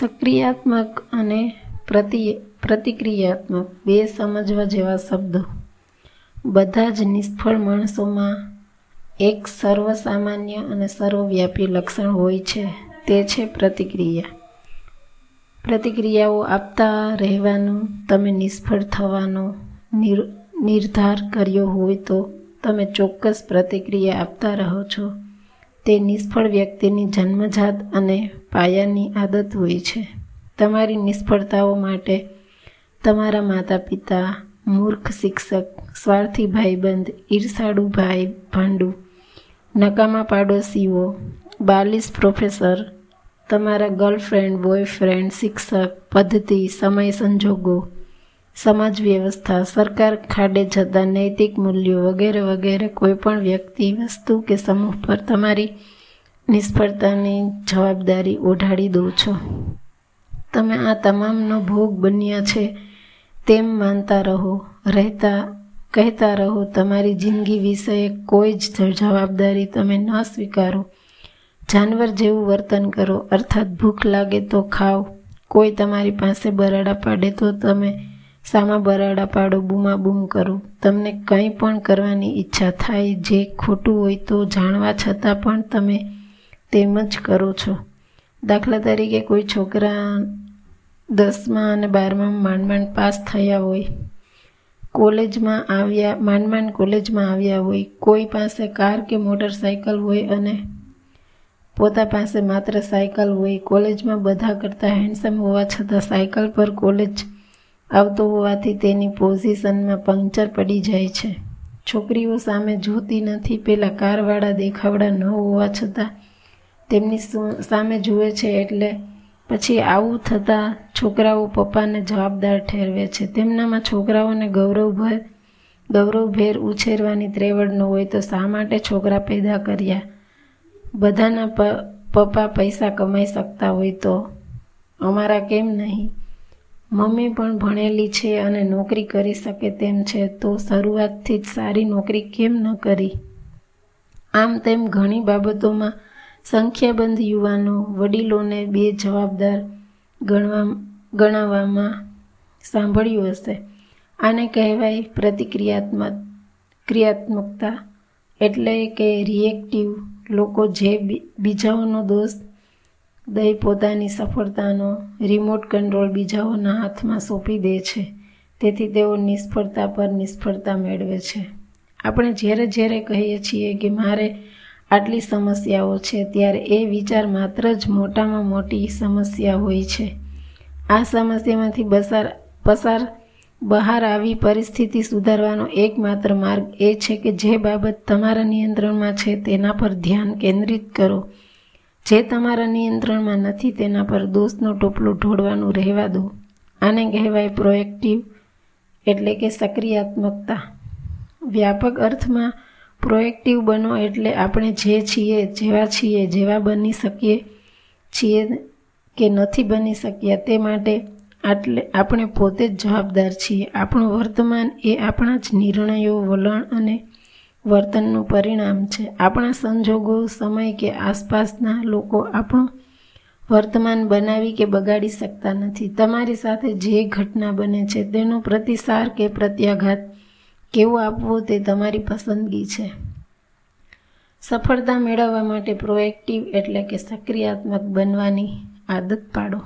સક્રિયાત્મક અને પ્રતિ, પ્રતિક્રિયાત્મક બે સમજવા જેવા શબ્દો. બધા જ નિષ્ફળ માણસોમાં એક સર્વસામાન્ય અને સર્વવ્યાપી લક્ષણ હોય છે. તે છે પ્રતિક્રિયા. પ્રતિક્રિયાઓ આપતા રહેવાનું, તમે નિષ્ફળ થવાનો નિર્ધાર કર્યો હોય તો તમે ચોક્કસ પ્રતિક્રિયા આપતા રહો છો. તે નિષ્ફળ વ્યક્તિની જન્મજાત અને પાયાની આદત હોય છે. તમારી નિષ્ફળતાઓ માટે તમારા માતા પિતા મૂર્ખ શિક્ષક, સ્વાર્થી ભાઈબંધ, ઈર્ષાળુ ભાઈ, ભાંડુ, નકામા પાડોશીઓ બાલિશ પ્રોફેસર, તમારા ગર્લફ્રેન્ડ, બોયફ્રેન્ડ, શિક્ષક, પદ્ધતિ, સમય સંજોગો સમાજ વ્યવસ્થા, સરકાર ખાડે જતા નૈતિક મૂલ્યો વગેરે વગેરે કોઈપણ વ્યક્તિ વસ્તુ કે સમૂહ પર તમારી નિષ્ફળતાની જવાબદારી ઓઢાડી દો છો. તમે આ તમામનો ભોગ બન્યા છે તેમ માનતા રહો, રહેતા, કહેતા રહો, તમારી જિંદગી વિશે કોઈ જ જવાબદારી તમે ન સ્વીકારો. જાનવર જેવું વર્તન કરો, અર્થાત ભૂખ લાગે તો ખાઓ. કોઈ તમારી પાસે બરાડા પાડે તો તમે સામા બરાડા પાડો, બૂમા બૂમ કરો. તમને કંઈ પણ કરવાની ઈચ્છા થાય, જે ખોટું હોય તો જાણવા છતાં પણ તમે તેમ જ કરો છો. દાખલા તરીકે કોઈ છોકરા દસમા અને બારમા માંડ પાસ થયા હોય, કોલેજમાં આવ્યા, માંડ માંડ કોલેજમાં આવ્યા હોય, કોઈ પાસે કાર કે મોટરસાયકલ હોય અને પોતા પાસે માત્ર સાયકલ હોય, કોલેજમાં બધા કરતાં હેન્ડસમ હોવા છતાં સાયકલ પર કોલેજ આવતો હોવાથી તેની પોઝિશનમાં પંક્ચર પડી જાય છે. છોકરીઓ સામે જોતી નથી, પેલા કારવાળા દેખાવડા ન હોવા છતાં તેમની સામે જુએ છે એટલે પછી આવું થતાં છોકરાઓ પપ્પાને જવાબદાર ઠેરવે છે. તેમનામાં છોકરાઓને ગૌરવભર, ગૌરવભેર ઉછેરવાની ત્રેવડ ન હોય તો શા માટે છોકરા પેદા કર્યા? બધાના પપ્પા પૈસા કમાઈ શકતા હોય તો અમારા કેમ નહીં? મમ્મી પણ ભણેલી છે અને નોકરી કરી શકે તેમ છે, તો શરૂઆતથી જ સારી નોકરી કેમ ન કરી? આમ તેમ ઘણી બાબતોમાં સંખ્યાબંધ યુવાનો, વડીલોને બે જવાબદાર ગણવા, ગણાવવામાં સાંભળ્યું હશે. આને કહેવાય પ્રતિક્રિયાત્મક, ક્રિયાત્મકતા. એટલે કે રિએક્ટિવ લોકો જે બીજાઓનો દોષ દઈ પોતાની સફળતાનો રિમોટ કંટ્રોલ બીજાઓના હાથમાં સોંપી દે છે. તેથી તેઓ નિષ્ફળતા પર નિષ્ફળતા મેળવે છે. આપણે જ્યારે જ્યારે કહીએ છીએ કે મારે આટલી સમસ્યાઓ છે, ત્યારે એ વિચાર માત્ર જ મોટામાં મોટી સમસ્યા હોય છે. આ સમસ્યામાંથી બસાર પસાર, બહાર આવી પરિસ્થિતિ સુધારવાનો એકમાત્ર માર્ગ એ છે કે જે બાબત તમારા નિયંત્રણમાં છે, તેના પર ધ્યાન કેન્દ્રિત કરો. જે તમારા નિયંત્રણમાં નથી તેના પર દોષનો ટોપલો ઢોળવાનું રહેવા દો. આને કહેવાય પ્રોએક્ટિવ એટલે કે સક્રિયાત્મકતા. વ્યાપક અર્થમાં પ્રોએક્ટિવ બનો એટલે આપણે જે છીએ, જેવા છીએ, જેવા બની શકીએ છીએ કે નથી બની શક્યા તે માટે આટલે આપણે પોતે જ જવાબદાર છીએ. આપણું વર્તમાન એ આપણા જ નિર્ણયો, વલણ અને વર્તનનું પરિણામ છે. આપણા સંજોગો, સમય કે આસપાસના લોકો આપણું વર્તમાન બનાવી કે બગાડી શકતા નથી. તમારી સાથે જે ઘટના બને છે, તેનો પ્રતિસાર કે પ્રત્યાઘાત કેવો આપવો તે તમારી પસંદગી છે. સફળતા મેળવવા માટે પ્રોએક્ટિવ એટલે કે સક્રિયાત્મક બનવાની આદત પાડો.